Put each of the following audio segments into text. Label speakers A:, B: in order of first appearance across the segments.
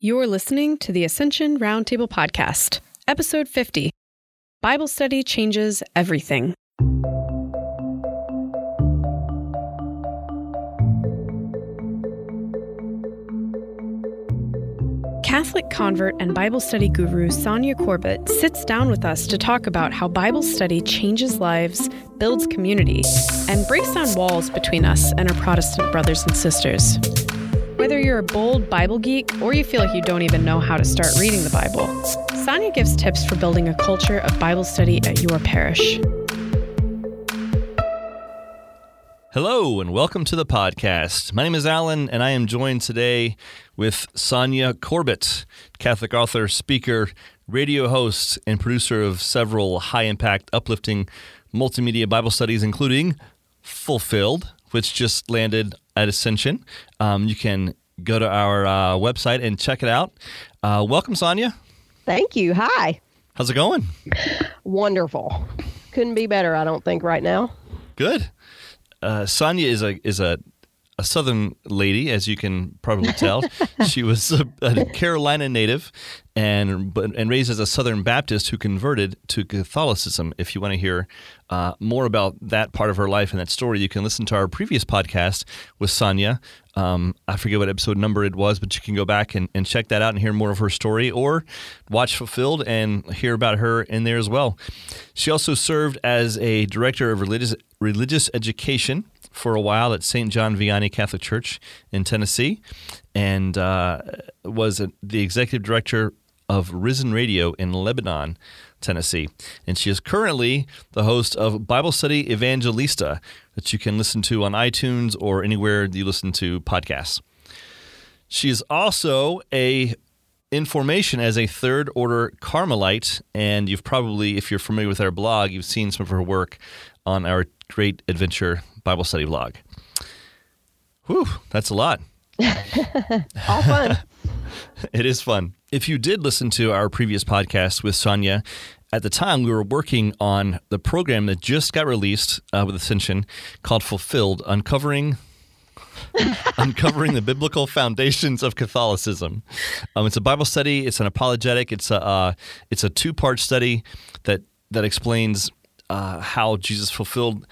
A: You're listening to the Ascension Roundtable Podcast, Episode 50 Bible Study Changes Everything. Catholic convert and Bible study guru Sonja Corbitt sits down with us to talk about how Bible study changes lives, builds community, and breaks down walls between us and our Protestant brothers and sisters. Whether you're a bold Bible geek or you feel like you don't even know how to start reading the Bible, Sonja gives tips for building a culture of Bible study at your parish.
B: Hello and welcome to the podcast. My name is Alan and I am joined today with Sonja Corbitt, Catholic author, speaker, radio host, and producer of several high impact, uplifting multimedia Bible studies, including Fulfilled, which just landed at Ascension. Um, you can go to our uh, website and check it out. Uh, welcome, Sonja.
C: Thank you. Hi.
B: How's it going?
C: Wonderful. Couldn't be better, I don't think, right now.
B: Good. Uh, Sonja is a is a a Southern lady, as you can probably tell. she was a, a, Carolina native and and raised as a Southern Baptist who converted to Catholicism. If you want to hear uh, more about that part of her life and that story, you can listen to our previous podcast with Sonja. Um, I forget what episode number it was, but you can go back and, and check that out and hear more of her story or watch Fulfilled and hear about her in there as well. She also served as a director of religious, religious education for a while at St. John Vianney Catholic Church in Tennessee and uh, was a, the executive director of Risen Radio in Lebanon, Tennessee. And she is currently the host of Bible Study Evangelista that you can listen to on iTunes or anywhere you listen to podcasts. She is also a information as a third order Carmelite, and you've probably, if you're familiar with our blog, you've seen some of her work on our Great Adventure Bible study vlog. Whew, that's a lot.
C: All fun.
B: it is fun. If you did listen to our previous podcast with Sonja, at the time we were working on the program that just got released uh, with Ascension called Fulfilled, uncovering uncovering the biblical foundations of Catholicism. Um, it's a Bible study. It's an apologetic. It's a uh, it's a two part study that that explains uh, how Jesus fulfilled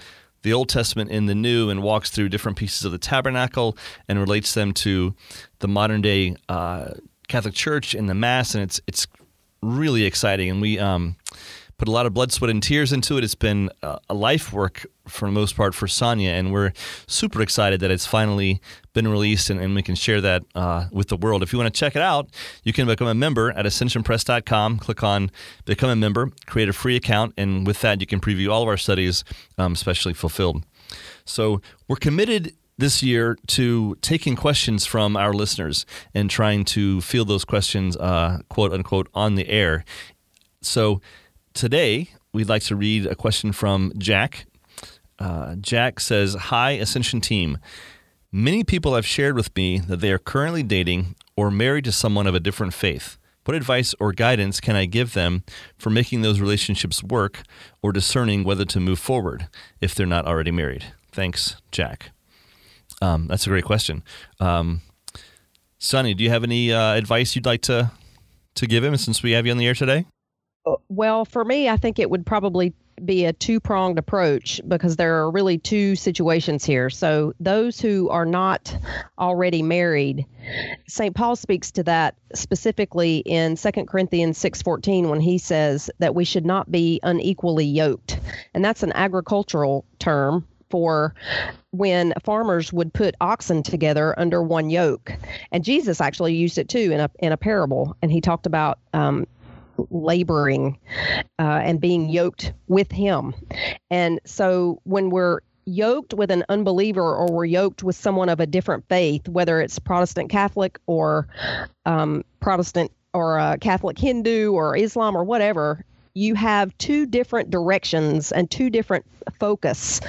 B: the Old Testament in the New and walks through different pieces of the tabernacle and relates them to the modern day uh, Catholic Church and the Mass, and it's it's really exciting. And we um, put a lot of blood, sweat, and tears into it. It's been a life work for the most part for Sonja, and we're super excited that it's finally been released and, and we can share that uh, with the world. If you want to check it out, you can become a member at ascensionpress.com. Click on Become a Member, create a free account, and with that, you can preview all of our studies, um, especially Fulfilled. So we're committed this year to taking questions from our listeners and trying to field those questions, uh, quote unquote, on the air. So today, we'd like to read a question from Jack. Uh, Jack says, Hi, Ascension team. Many people have shared with me that they are currently dating or married to someone of a different faith. What advice or guidance can I give them for making those relationships work or discerning whether to move forward if they're not already married? Thanks, Jack. Um, that's a great question. Um, Sonja, do you have any uh, advice you'd like to to give him since we have you on the air today?
C: Well, for me, I think it would probably be a two pronged approach because there are really two situations here. So, those who are not already married, St. Paul speaks to that specifically in 2 Corinthians 6:14 when he says that we should not be unequally yoked. And that's an agricultural term for when farmers would put oxen together under one yoke. And Jesus actually used it too in a in a parable, and he talked about um, laboring uh, and being yoked with him. And so when we're yoked with an unbeliever or we're yoked with someone of a different faith, whether it's Protestant Catholic or um, Protestant or uh, Catholic Hindu or Islam or whatever, you have two different directions and two different focus,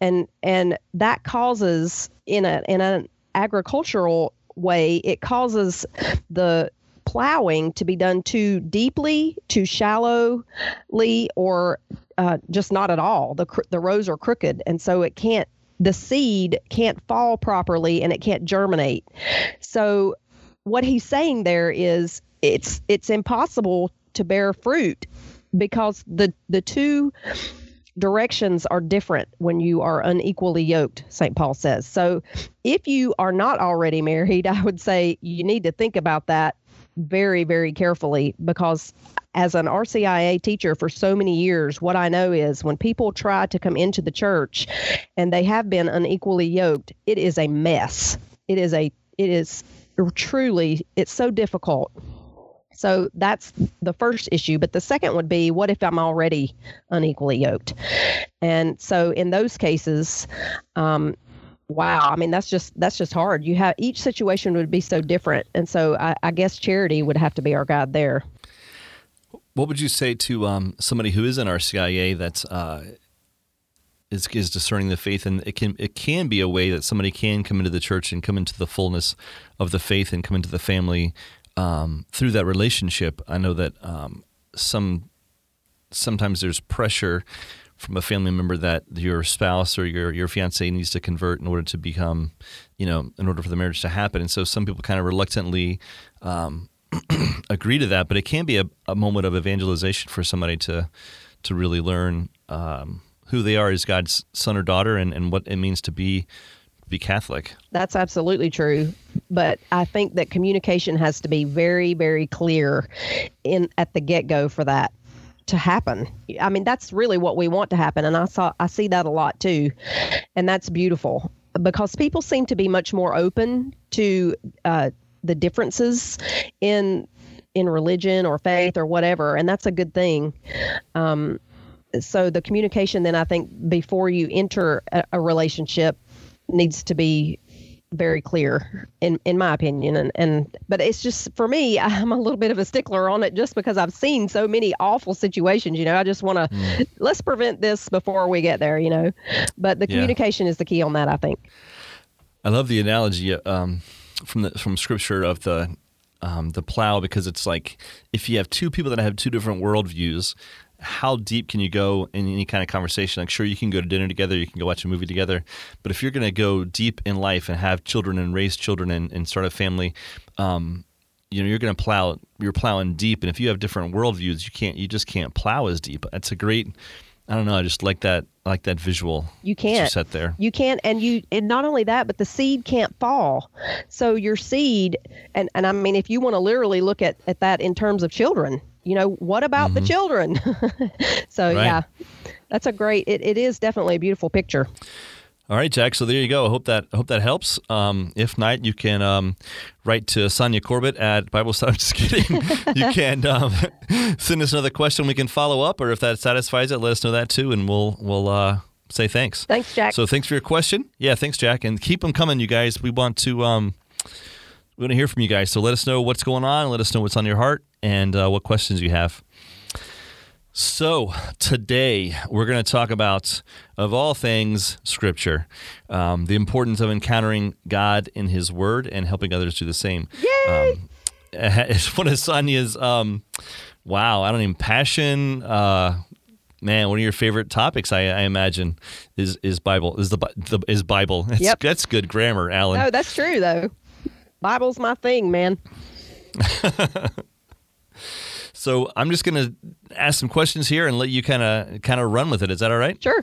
C: and and that causes in a in an agricultural way, it causes the plowing to be done too deeply, too shallowly, or uh, just not at all. The the rows are crooked, and so it can't. The seed can't fall properly, and it can't germinate. So what he's saying there is it's it's impossible to bear fruit because the the two directions are different when you are unequally yoked, St. Paul says. So if you are not already married, I would say you need to think about that very, very carefully because as an RCIA teacher for so many years, what I know is when people try to come into the church and they have been unequally yoked, it is a mess. It is a it is truly it's so difficult so that's the first issue. But the second would be what if I'm already unequally yoked? And so in those cases, um, wow, I mean that's just that's just hard. You have each situation would be so different, and so I, I guess charity would have to be our guide there.
B: What would you say to um, somebody who is in RCIA that's uh, is, is discerning the faith, and it can it can be a way that somebody can come into the church and come into the fullness of the faith and come into the family um, through that relationship, I know that um, some sometimes there's pressure from a family member that your spouse or your your fiance needs to convert in order to become, you know, in order for the marriage to happen. And so some people kind of reluctantly um, agree to that, but it can be a, a, moment of evangelization for somebody to to really learn um, who they are as God's son or daughter and, and what it means to be be Catholic.
C: That's absolutely true. But I think that communication has to be very, very clear in at the get go for that to happen. I mean, that's really what we want to happen, and I saw I see that a lot too, and that's beautiful because people seem to be much more open to uh, the differences in in religion or faith or whatever, and that's a good thing. Um, so the communication then I think before you enter a, a relationship needs to be very clear in in my opinion and and but it's just for me I'm a little bit of a stickler on it just because I've seen so many awful situations you know I just want to mm. let's prevent this before we get there you know but the communication yeah. is the key on that I think
B: I love the analogy um, from the from scripture of the um, the plow because it's like if you have two people that have two different worldviews how deep can you go in any kind of conversation? Like, sure, you can go to dinner together, you can go watch a movie together, but if you're going to go deep in life and have children and raise children and, and start a family, um, you know, you're going to plow. You're plowing deep, and if you have different worldviews, you can't. You just can't plow as deep. That's a great. I don't know. I just like that. I like that visual.
C: You can't
B: set there.
C: You can't, and you, and not only that, but the seed can't fall. So your seed, and and I mean, if you want to literally look at at that in terms of children, you know, what about mm-hmm. the children? so right. yeah, that's a great. It, it is definitely a beautiful picture.
B: All right, Jack. So there you go. I hope that I hope that helps. Um, if not, you can um, write to Sonja Corbitt at Bible Study. Just kidding. you can um, send us another question. We can follow up, or if that satisfies it, let us know that too, and we'll we'll uh, say thanks.
C: Thanks, Jack.
B: So thanks for your question. Yeah, thanks, Jack, and keep them coming, you guys. We want to um, we want to hear from you guys. So let us know what's going on. Let us know what's on your heart and uh, what questions you have. So, today we're going to talk about, of all things, Scripture, um, the importance of encountering God in His Word and helping others do the same.
C: Yay! Um,
B: it's one of Sonja's, um, wow, I don't even, passion. Uh, man, one of your favorite topics, I, I, imagine, is is Bible. Is the, the is Bible? It's,
C: yep.
B: that's good grammar, Alan.
C: No, that's true though. Bible's my thing, man.
B: so I'm just going to ask some questions here and let you kind of kind of run with it. Is that all right?
C: Sure.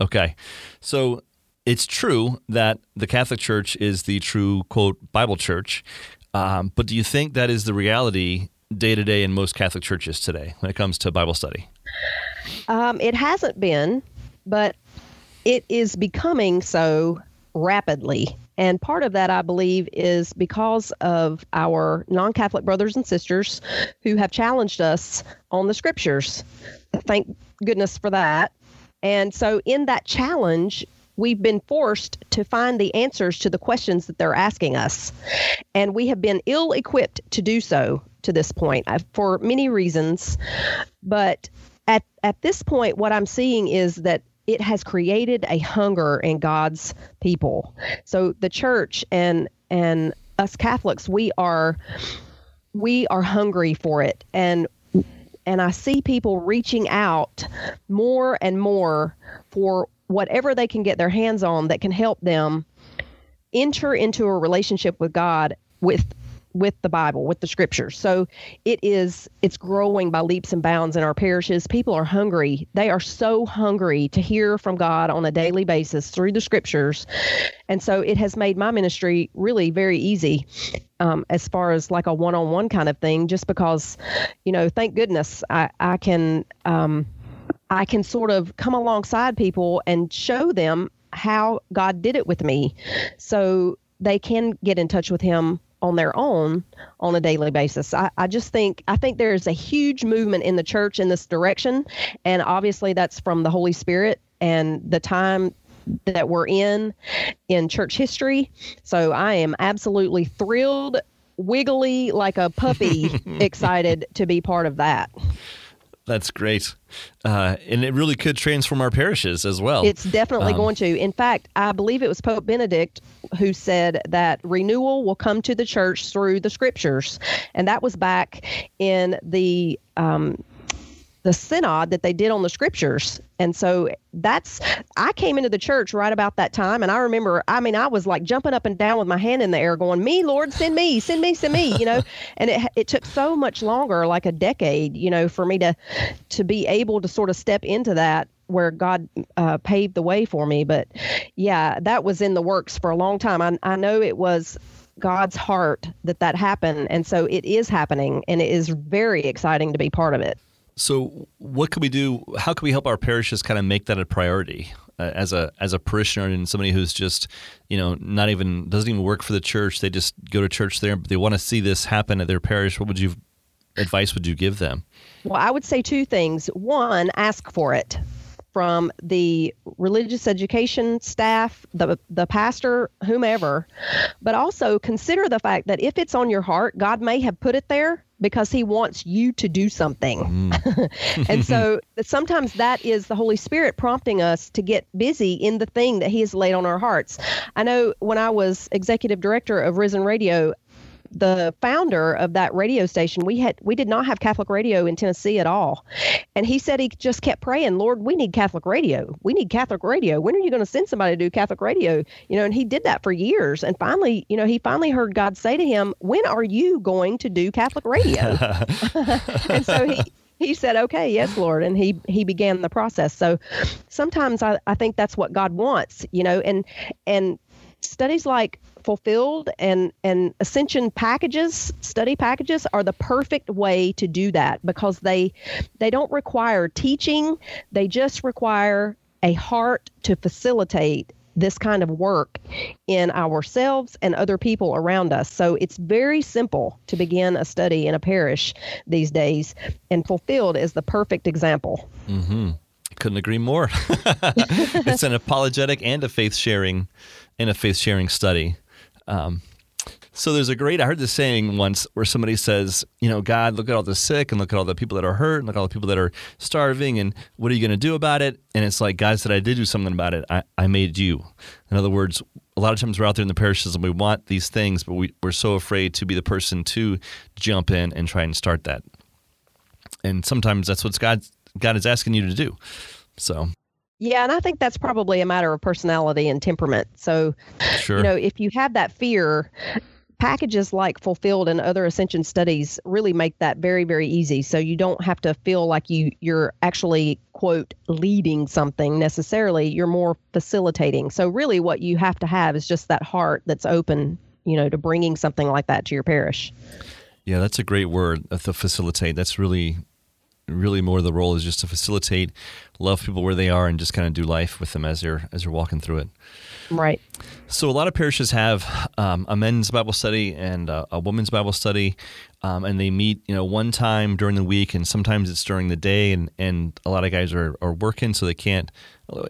B: Okay. So it's true that the Catholic Church is the true quote Bible Church, um, but do you think that is the reality day to day in most Catholic churches today when it comes to Bible study?
C: Um, it hasn't been, but it is becoming so rapidly. And part of that, I believe, is because of our non Catholic brothers and sisters who have challenged us on the scriptures. Thank goodness for that. And so, in that challenge, we've been forced to find the answers to the questions that they're asking us. And we have been ill equipped to do so to this point uh, for many reasons. But at, at this point, what I'm seeing is that it has created a hunger in God's people. So the church and and us Catholics, we are we are hungry for it and and I see people reaching out more and more for whatever they can get their hands on that can help them enter into a relationship with God with with the Bible, with the scriptures. So it is it's growing by leaps and bounds in our parishes. People are hungry. They are so hungry to hear from God on a daily basis through the scriptures. And so it has made my ministry really very easy um, as far as like a one-on-one kind of thing, just because, you know, thank goodness I, I can um, I can sort of come alongside people and show them how God did it with me. So they can get in touch with him on their own on a daily basis. I, I just think I think there's a huge movement in the church in this direction. And obviously that's from the Holy Spirit and the time that we're in in church history. So I am absolutely thrilled, wiggly like a puppy, excited to be part of that.
B: That's great. Uh, and it really could transform our parishes as well.
C: It's definitely um, going to. In fact, I believe it was Pope Benedict who said that renewal will come to the church through the scriptures. And that was back in the. Um, the synod that they did on the scriptures. And so that's, I came into the church right about that time. And I remember, I mean, I was like jumping up and down with my hand in the air going, Me, Lord, send me, send me, send me, you know. and it, it took so much longer, like a decade, you know, for me to, to be able to sort of step into that where God uh, paved the way for me. But yeah, that was in the works for a long time. I, I know it was God's heart that that happened. And so it is happening, and it is very exciting to be part of it.
B: So, what can we do? How can we help our parishes kind of make that a priority uh, as a as a parishioner and somebody who's just, you know, not even doesn't even work for the church? They just go to church there, but they want to see this happen at their parish. What would you advice would you give them?
C: Well, I would say two things. One, ask for it from the religious education staff, the the pastor, whomever, but also consider the fact that if it's on your heart, God may have put it there because he wants you to do something. Mm. and so sometimes that is the Holy Spirit prompting us to get busy in the thing that he has laid on our hearts. I know when I was executive director of Risen Radio, the founder of that radio station, we had we did not have Catholic radio in Tennessee at all, and he said he just kept praying, Lord, we need Catholic radio. We need Catholic radio. When are you going to send somebody to do Catholic radio? You know, and he did that for years, and finally, you know, he finally heard God say to him, When are you going to do Catholic radio? and so he he said, "Okay, yes, Lord," and he he began the process. So sometimes I, I think that's what God wants, you know, and and studies like fulfilled and and ascension packages study packages are the perfect way to do that because they they don't require teaching they just require a heart to facilitate this kind of work in ourselves and other people around us. So it's very simple to begin a study in a parish these days, and Fulfilled is the perfect example.
B: Mm-hmm. Couldn't agree more. it's an apologetic and a faith sharing and a faith sharing study. Um, so there's a great, I heard this saying once where somebody says, you know, God, look at all the sick and look at all the people that are hurt and look at all the people that are starving and what are you going to do about it? And it's like, God said, I did do something about it. I, I made you. In other words, a lot of times we're out there in the parishes and we want these things, but we, we're so afraid to be the person to jump in and try and start that. And sometimes that's what God, God is asking you to do. So
C: yeah, and I think that's probably a matter of personality and temperament. So, sure. you know, if you have that fear, packages like Fulfilled and other Ascension studies really make that very, very easy. So you don't have to feel like you you're actually quote leading something necessarily. You're more facilitating. So really, what you have to have is just that heart that's open, you know, to bringing something like that to your parish.
B: Yeah, that's a great word. Uh, to facilitate. That's really really more the role is just to facilitate, love people where they are, and just kind of do life with them as they're as they're walking through it.
C: Right.
B: So a lot of parishes have um, a men's Bible study and a, a women's Bible study, um, and they meet you know one time during the week, and sometimes it's during the day, and and a lot of guys are are working, so they can't,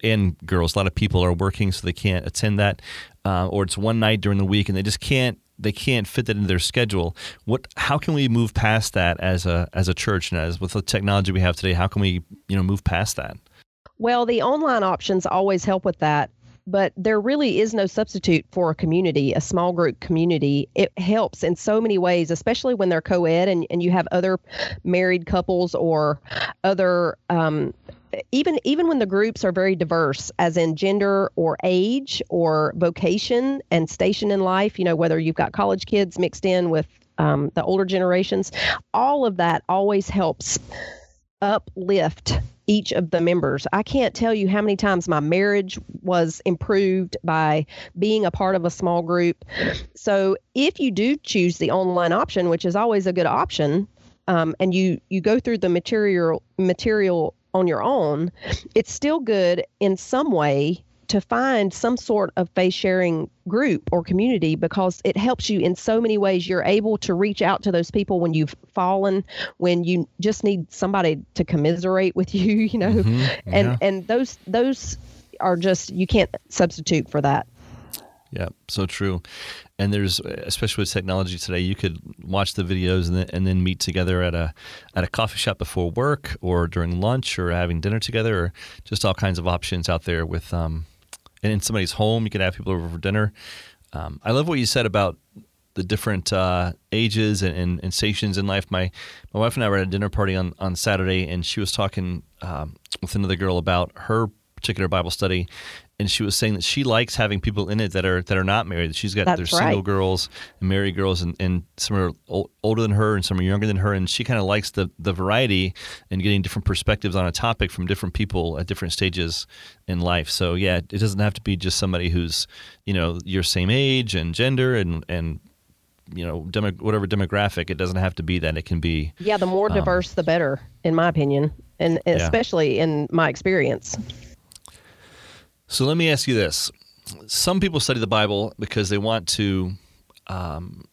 B: and girls, a lot of people are working, so they can't attend that, uh, or it's one night during the week, and they just can't they can't fit that into their schedule. What? How can we move past that as a as a church and as with the technology we have today? How can we you know move past that?
C: Well, the online options always help with that. But there really is no substitute for a community, a small group community. It helps in so many ways, especially when they're co ed and, and you have other married couples or other um, even even when the groups are very diverse as in gender or age or vocation and station in life you know whether you've got college kids mixed in with um, the older generations. All of that always helps uplift each of the members. I can't tell you how many times my marriage was improved by being a part of a small group. So if you do choose the online option, which is always a good option, um, and you you go through the material material on your own, it's still good in some way to find some sort of faith sharing group or community because it helps you in so many ways. You're able to reach out to those people when you've fallen, when you just need somebody to commiserate with you, you know, mm-hmm. yeah. and and those those are just you can't substitute for that.
B: Yeah, so true. And there's especially with technology today, you could watch the videos and then, and then meet together at a at a coffee shop before work or during lunch or having dinner together or just all kinds of options out there with um, and in somebody's home. You could have people over for dinner. Um, I love what you said about the different uh, ages and, and, and, stations in life. My my wife and I were at a dinner party on, on Saturday, and she was talking um, with another girl about her particular Bible study, and she was saying that she likes having people in it that are that are not married. She's got
C: That's
B: there's
C: right.
B: single girls and married girls, and, and some are older than her and some are younger than her, and she kind of likes the the variety and getting different perspectives on a topic from different people at different stages in life. So yeah, it doesn't have to be just somebody who's you know your same age and gender and and you know demo, whatever demographic. It doesn't have to be that. It can be
C: yeah. The more um, diverse, um, the better, in my opinion, and especially yeah. in my experience.
B: So let me ask you this: Some people study the Bible because they want to um,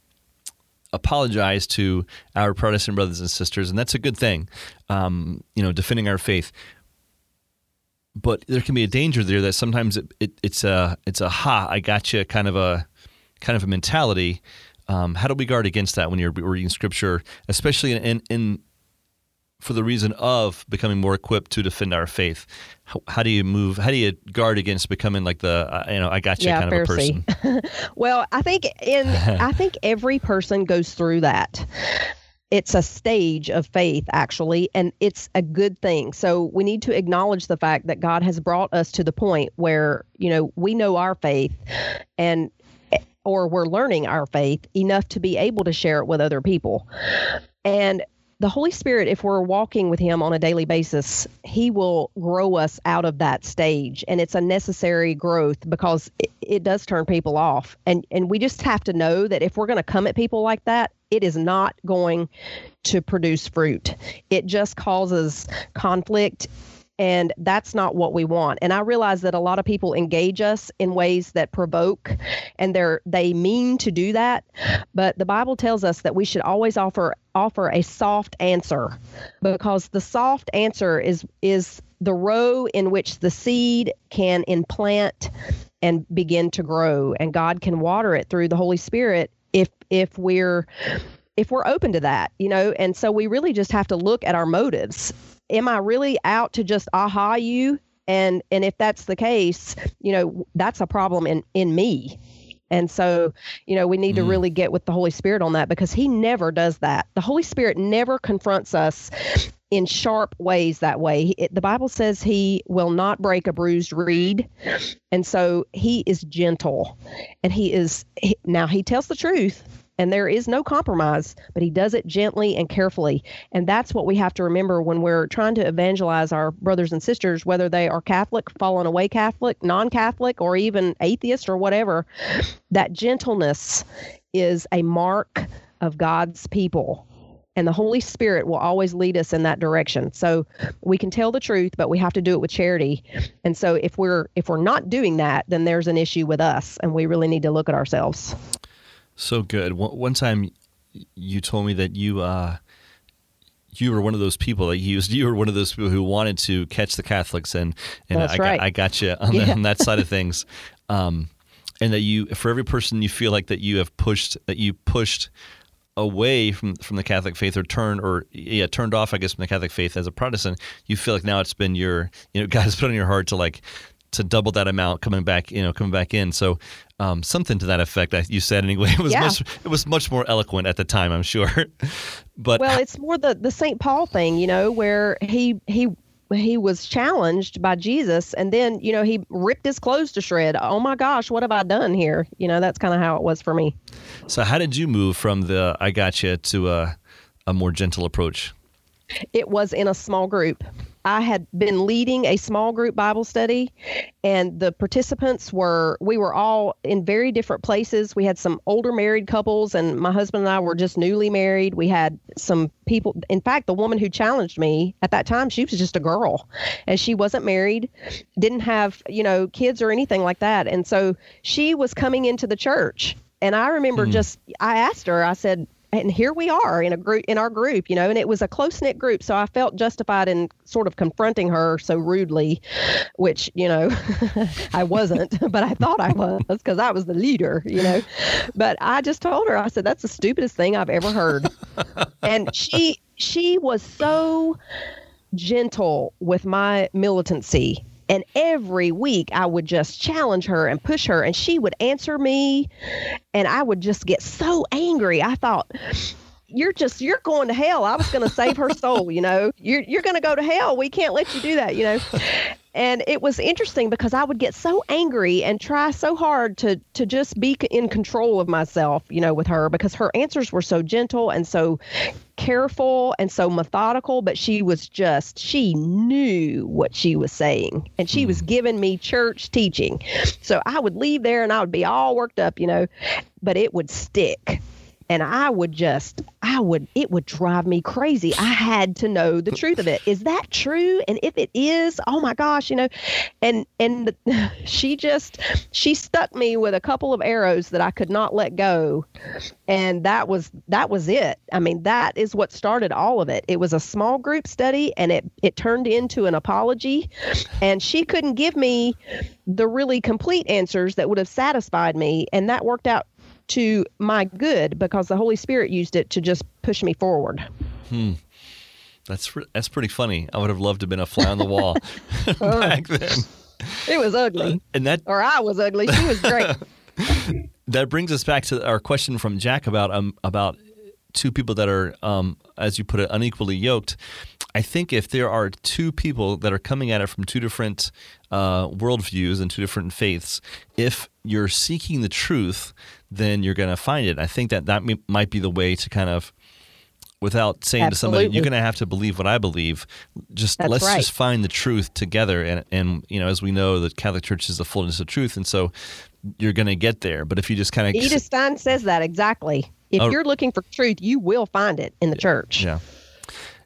B: apologize to our Protestant brothers and sisters, and that's a good thing. Um, you know, defending our faith. But there can be a danger there that sometimes it, it, it's a it's a ha I got you kind of a kind of a mentality. Um, how do we guard against that when you're reading scripture, especially in, in, in for the reason of becoming more equipped to defend our faith. How, how do you move? How do you guard against becoming like the uh, you know I got you
C: yeah,
B: kind
C: Pharisee.
B: of a person?
C: well, I think in I think every person goes through that. It's a stage of faith, actually, and it's a good thing. So we need to acknowledge the fact that God has brought us to the point where you know we know our faith, and or we're learning our faith enough to be able to share it with other people. And the Holy Spirit, if we're walking with Him on a daily basis, He will grow us out of that stage. And it's a necessary growth because it, it does turn people off. And, and we just have to know that if we're going to come at people like that, it is not going to produce fruit. It just causes conflict and that's not what we want. And i realize that a lot of people engage us in ways that provoke and they're they mean to do that but the bible tells us that we should always offer offer a soft answer because the soft answer is is the row in which the seed can implant and begin to grow and god can water it through the holy spirit if if we're if we're open to that you know and so we really just have to look at our motives am I really out to just aha you? And and if that's the case, you know, that's a problem in in me. And so, you know, we need mm. to really get with the Holy Spirit on that because he never does that. The Holy Spirit never confronts us in sharp ways that way. It, the Bible says he will not break a bruised reed. And so he is gentle and he is he, now he tells the truth and there is no compromise, but he does it gently and carefully. And that's what we have to remember when we're trying to evangelize our brothers and sisters, whether they are Catholic, fallen away Catholic, non Catholic, or even atheist or whatever. That gentleness is a mark of God's people. And the Holy Spirit will always lead us in that direction. So we can tell the truth, but we have to do it with charity. And so if we're if we're not doing that, then there's an issue with us, and we really need to look at ourselves.
B: So good. One time, you told me that you uh, you were one of those people that used. You were one of those people who wanted to catch the Catholics, and and
C: That's
B: I,
C: right.
B: got, I got you on, yeah. the, on that side of things. Um, and that you, for every person you feel like that you have pushed, that you pushed away from from the Catholic faith or turned or yeah turned off I guess from the Catholic faith as a Protestant, you feel like now it's been your you know God has put on your heart to like to double that amount coming back, you know, coming back in. So um, something to that effect. You said anyway. It was
C: yeah.
B: much. It was much more eloquent at the time, I'm sure. but
C: well, it's more the the St. Paul thing, you know, where he he he was challenged by Jesus and then, you know, he ripped his clothes to shred. Oh my gosh, what have I done here? You know, that's kind of how it was for me.
B: So how did you move from the I gotcha to a a more gentle approach?
C: It was in a small group. I had been leading a small group Bible study, and the participants were, we were all in very different places. We had some older married couples, and my husband and I were just newly married. We had some people, in fact, the woman who challenged me at that time, she was just a girl, and she wasn't married, didn't have, you know, kids or anything like that. And so she was coming into the church. And I remember mm. just, I asked her, I said, and here we are in a group in our group you know and it was a close knit group so i felt justified in sort of confronting her so rudely which you know i wasn't but i thought i was because i was the leader you know. But i just told her i said that's the stupidest thing i've ever heard. And she she was so gentle with my militancy and every week I would just challenge her and push her, and she would answer me. And I would just get so angry. I thought, you're just you're going to hell. I was going to save her soul, you know. You're you're going to go to hell. We can't let you do that, you know. And it was interesting because I would get so angry and try so hard to to just be in control of myself, you know, with her because her answers were so gentle and so careful and so methodical, but she was just she knew what she was saying and she was hmm. giving me church teaching. So I would leave there and I would be all worked up, you know, but it would stick and I would just, I would, it would drive me crazy. I had to know the truth of it. Is that true? And if it is, oh my gosh, you know, and and she just, she stuck me with a couple of arrows that I could not let go, and that was that was it. I mean, that is what started all of it. It was a small group study, and it it turned into an apology, and she couldn't give me the really complete answers that would have satisfied me, and that worked out to my good because the Holy Spirit used it to just push me forward.
B: Hmm. That's that's pretty funny. I would have loved to have been a fly on the wall back then.
C: It was ugly, uh, and that or I was ugly. She was great.
B: that brings us back to our question from Jack about um about two people that are um as you put it unequally yoked. I think if there are two people that are coming at it from two different uh, worldviews and two different faiths, if you're seeking the truth, then you're going to find it. I think that that might be the way to kind of without saying Absolutely. to somebody you're going to have to believe what I believe. Just
C: That's
B: let's
C: right.
B: just find the truth together and and you know as we know the Catholic Church is the fullness of truth and so you're going to get there. But if you just kind of
C: Edith Stein says that exactly. If oh, you're looking for truth, you will find it in the church.
B: Yeah.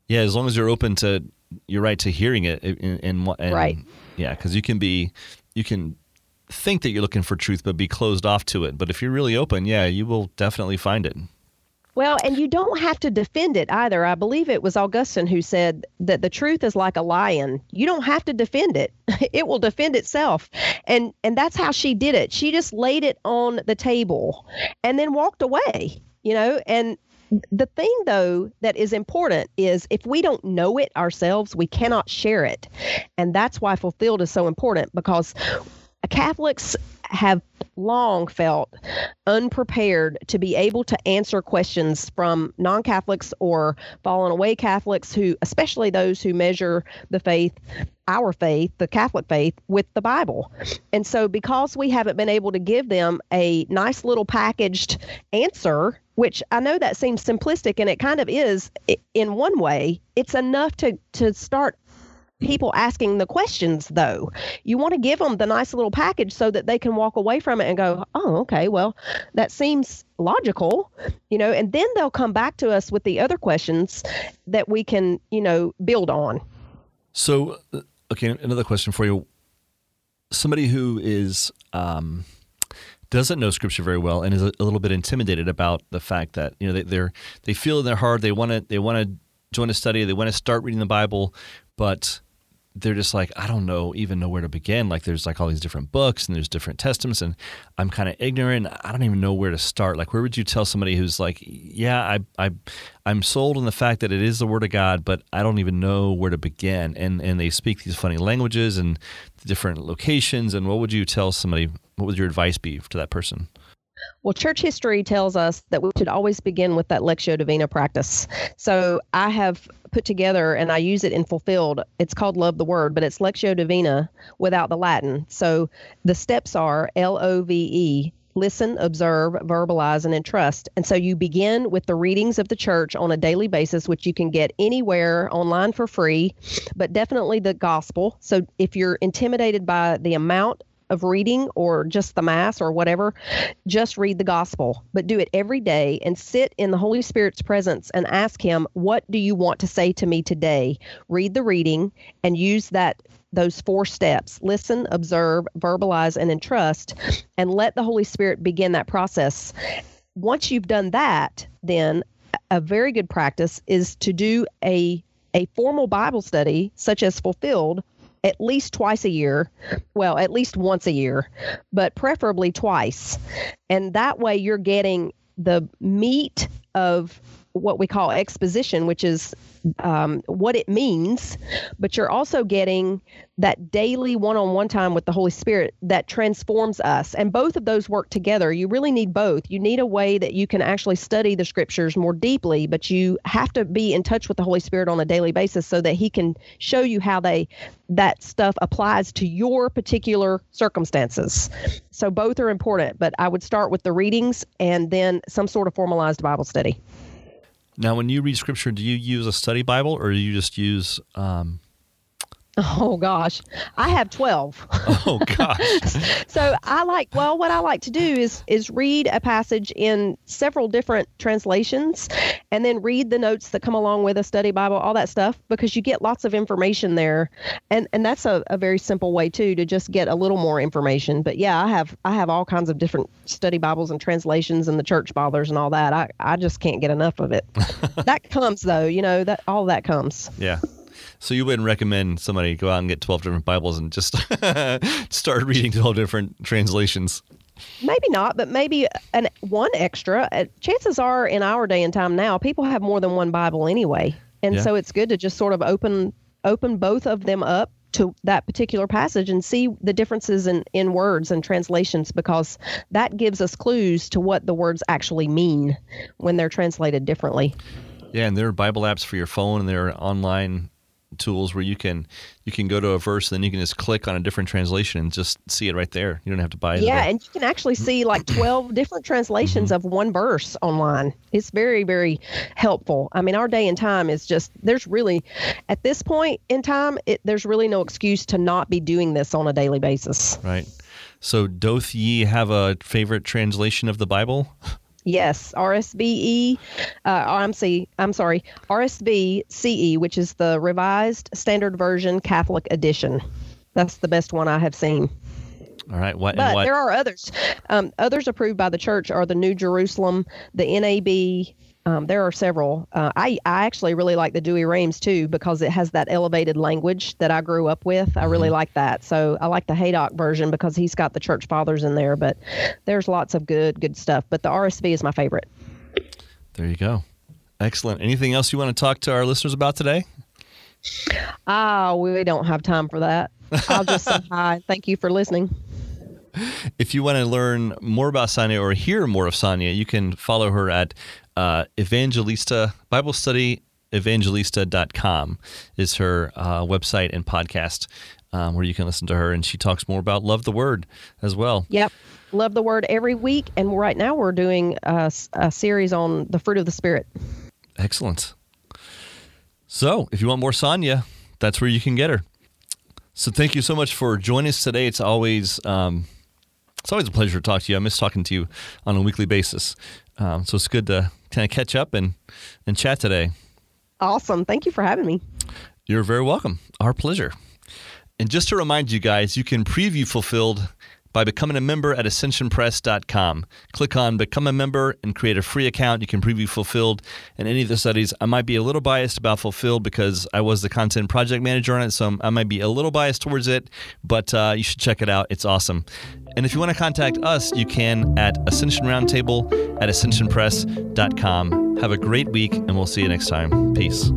B: Yeah, as long as you're open to you're right to hearing it and, and, and
C: right.
B: Yeah, cuz you can be you can think that you're looking for truth but be closed off to it. But if you're really open, yeah, you will definitely find it.
C: Well, and you don't have to defend it either. I believe it was Augustine who said that the truth is like a lion. You don't have to defend it. It will defend itself. And and that's how she did it. She just laid it on the table and then walked away, you know, and the thing though that is important is if we don't know it ourselves, we cannot share it. And that's why fulfilled is so important because Catholics have long felt unprepared to be able to answer questions from non Catholics or fallen away Catholics who, especially those who measure the faith, our faith, the Catholic faith, with the Bible. And so, because we haven't been able to give them a nice little packaged answer, which I know that seems simplistic and it kind of is in one way, it's enough to, to start people asking the questions though. You want to give them the nice little package so that they can walk away from it and go oh okay well that seems logical you know and then they'll come back to us with the other questions that we can you know build on.
B: So uh, okay another question for you. Somebody who is um doesn't know scripture very well and is a, little bit intimidated about the fact that you know they, they're they feel in their heart they want to they want to join a study they want to start reading the bible but they're just like I don't know even know where to begin. Like there's like all these different books and there's different testaments, and I'm kind of ignorant. I don't even know where to start. Like where would you tell somebody who's like, yeah, I I I'm sold on the fact that it is the Word of God, but I don't even know where to begin. And and they speak these funny languages and different locations. And what would you tell somebody? What would your advice be to that person?
C: Well, church history tells us that we should always begin with that Lectio Divina practice. So I have put together and I use it in Fulfilled. It's called Love the Word, but it's Lectio Divina without the Latin. So the steps are L O V E listen, observe, verbalize, and entrust. And so you begin with the readings of the church on a daily basis, which you can get anywhere online for free, but definitely the gospel. So if you're intimidated by the amount of reading or just the mass or whatever, just read the gospel, but do it every day and sit in the Holy Spirit's presence and ask Him, What do you want to say to me today? Read the reading and use that those four steps listen, observe, verbalize, and entrust, and let the Holy Spirit begin that process. Once you've done that, then a very good practice is to do a a formal Bible study, such as Fulfilled, at least twice a year. Well, at least once a year, but preferably twice. And that way you're getting the meat of what we call exposition, which is um, what it means, but you're also getting that daily one on one time with the Holy Spirit that transforms us. And both of those work together. You really need both. You need a way that you can actually study the scriptures more deeply, but you have to be in touch with the Holy Spirit on a daily basis so that He can show you how they that stuff applies to your particular circumstances. So both are important, but I would start with the readings and then some sort of formalized Bible study.
B: Now, when you read scripture, do you use a study Bible or do you just use? Um...
C: Oh gosh, I have twelve.
B: Oh gosh.
C: so I like well, what I like to do is is read a passage in several different translations, and then read the notes that come along with a study Bible, all that stuff, because you get lots of information there, and and that's a, a very simple way too to just get a little more information. But yeah, I have I have all kinds of different study Bibles and translations and the church fathers and all that. I I just can't get enough of it. that comes though, you know that all that comes.
B: Yeah. So you wouldn't recommend somebody go out and get 12 different Bibles and just start reading 12 different translations?
C: Maybe not, but maybe an one extra. Uh, chances are, in our day and time now, people have more than one Bible anyway, and yeah. so it's good to just sort of open open both of them up to that particular passage and see the differences in, in words and translations because that gives us clues to what the words actually mean when they're translated differently.
B: Yeah, and there are Bible apps for your phone and there are online tools where you can you can go to a verse and then you can just click on a different translation and just see it right there. You don't have to buy it.
C: Yeah, and you can actually see like 12 different translations mm-hmm. of one verse online. It's very very helpful. I mean, our day and time is just there's really at this point in time, it, there's really no excuse to not be doing this on a daily basis.
B: Right. So, doth ye have a favorite translation of the Bible?
C: Yes, RSVE. Uh, I'm, see, I'm sorry, RSV CE, which is the Revised Standard Version Catholic Edition. That's the best one I have seen.
B: All right. What,
C: but
B: what?
C: there are others. Um, others approved by the church are the New Jerusalem, the NAB, um, there are several. Uh, I, I actually really like the Douay-Rheims too because it has that elevated language that I grew up with. I really mm-hmm. like that. So I like the Haydock version because he's got the church fathers in there. But there's lots of good good stuff. But the RSV is my favorite.
B: There you go. Excellent. Anything else you want to talk to our listeners about today?
C: Ah, we don't have time for that. I'll just say hi. Thank you for listening.
B: If you want to learn more about Sonja or hear more of Sonja, you can follow her at uh, Evangelista Bible Study Evangelista.com is her uh, website and podcast um, where you can listen to her, and she talks more about love the word as well.
C: Yep, love the word every week, and right now we're doing a, a series on the fruit of the spirit.
B: Excellent. So, if you want more Sonja, that's where you can get her. So, thank you so much for joining us today. It's always um, it's always a pleasure to talk to you. I miss talking to you on a weekly basis. Um, so it's good to kind of catch up and, and chat today.
C: Awesome. Thank you for having me.
B: You're very welcome. Our pleasure. And just to remind you guys, you can preview Fulfilled by becoming a member at ascensionpress.com. Click on Become a Member and create a free account. You can preview Fulfilled and any of the studies. I might be a little biased about Fulfilled because I was the content project manager on it, so I might be a little biased towards it, but uh, you should check it out. It's awesome. And if you want to contact us, you can at Ascension Roundtable at ascensionpress.com. Have a great week, and we'll see you next time. Peace.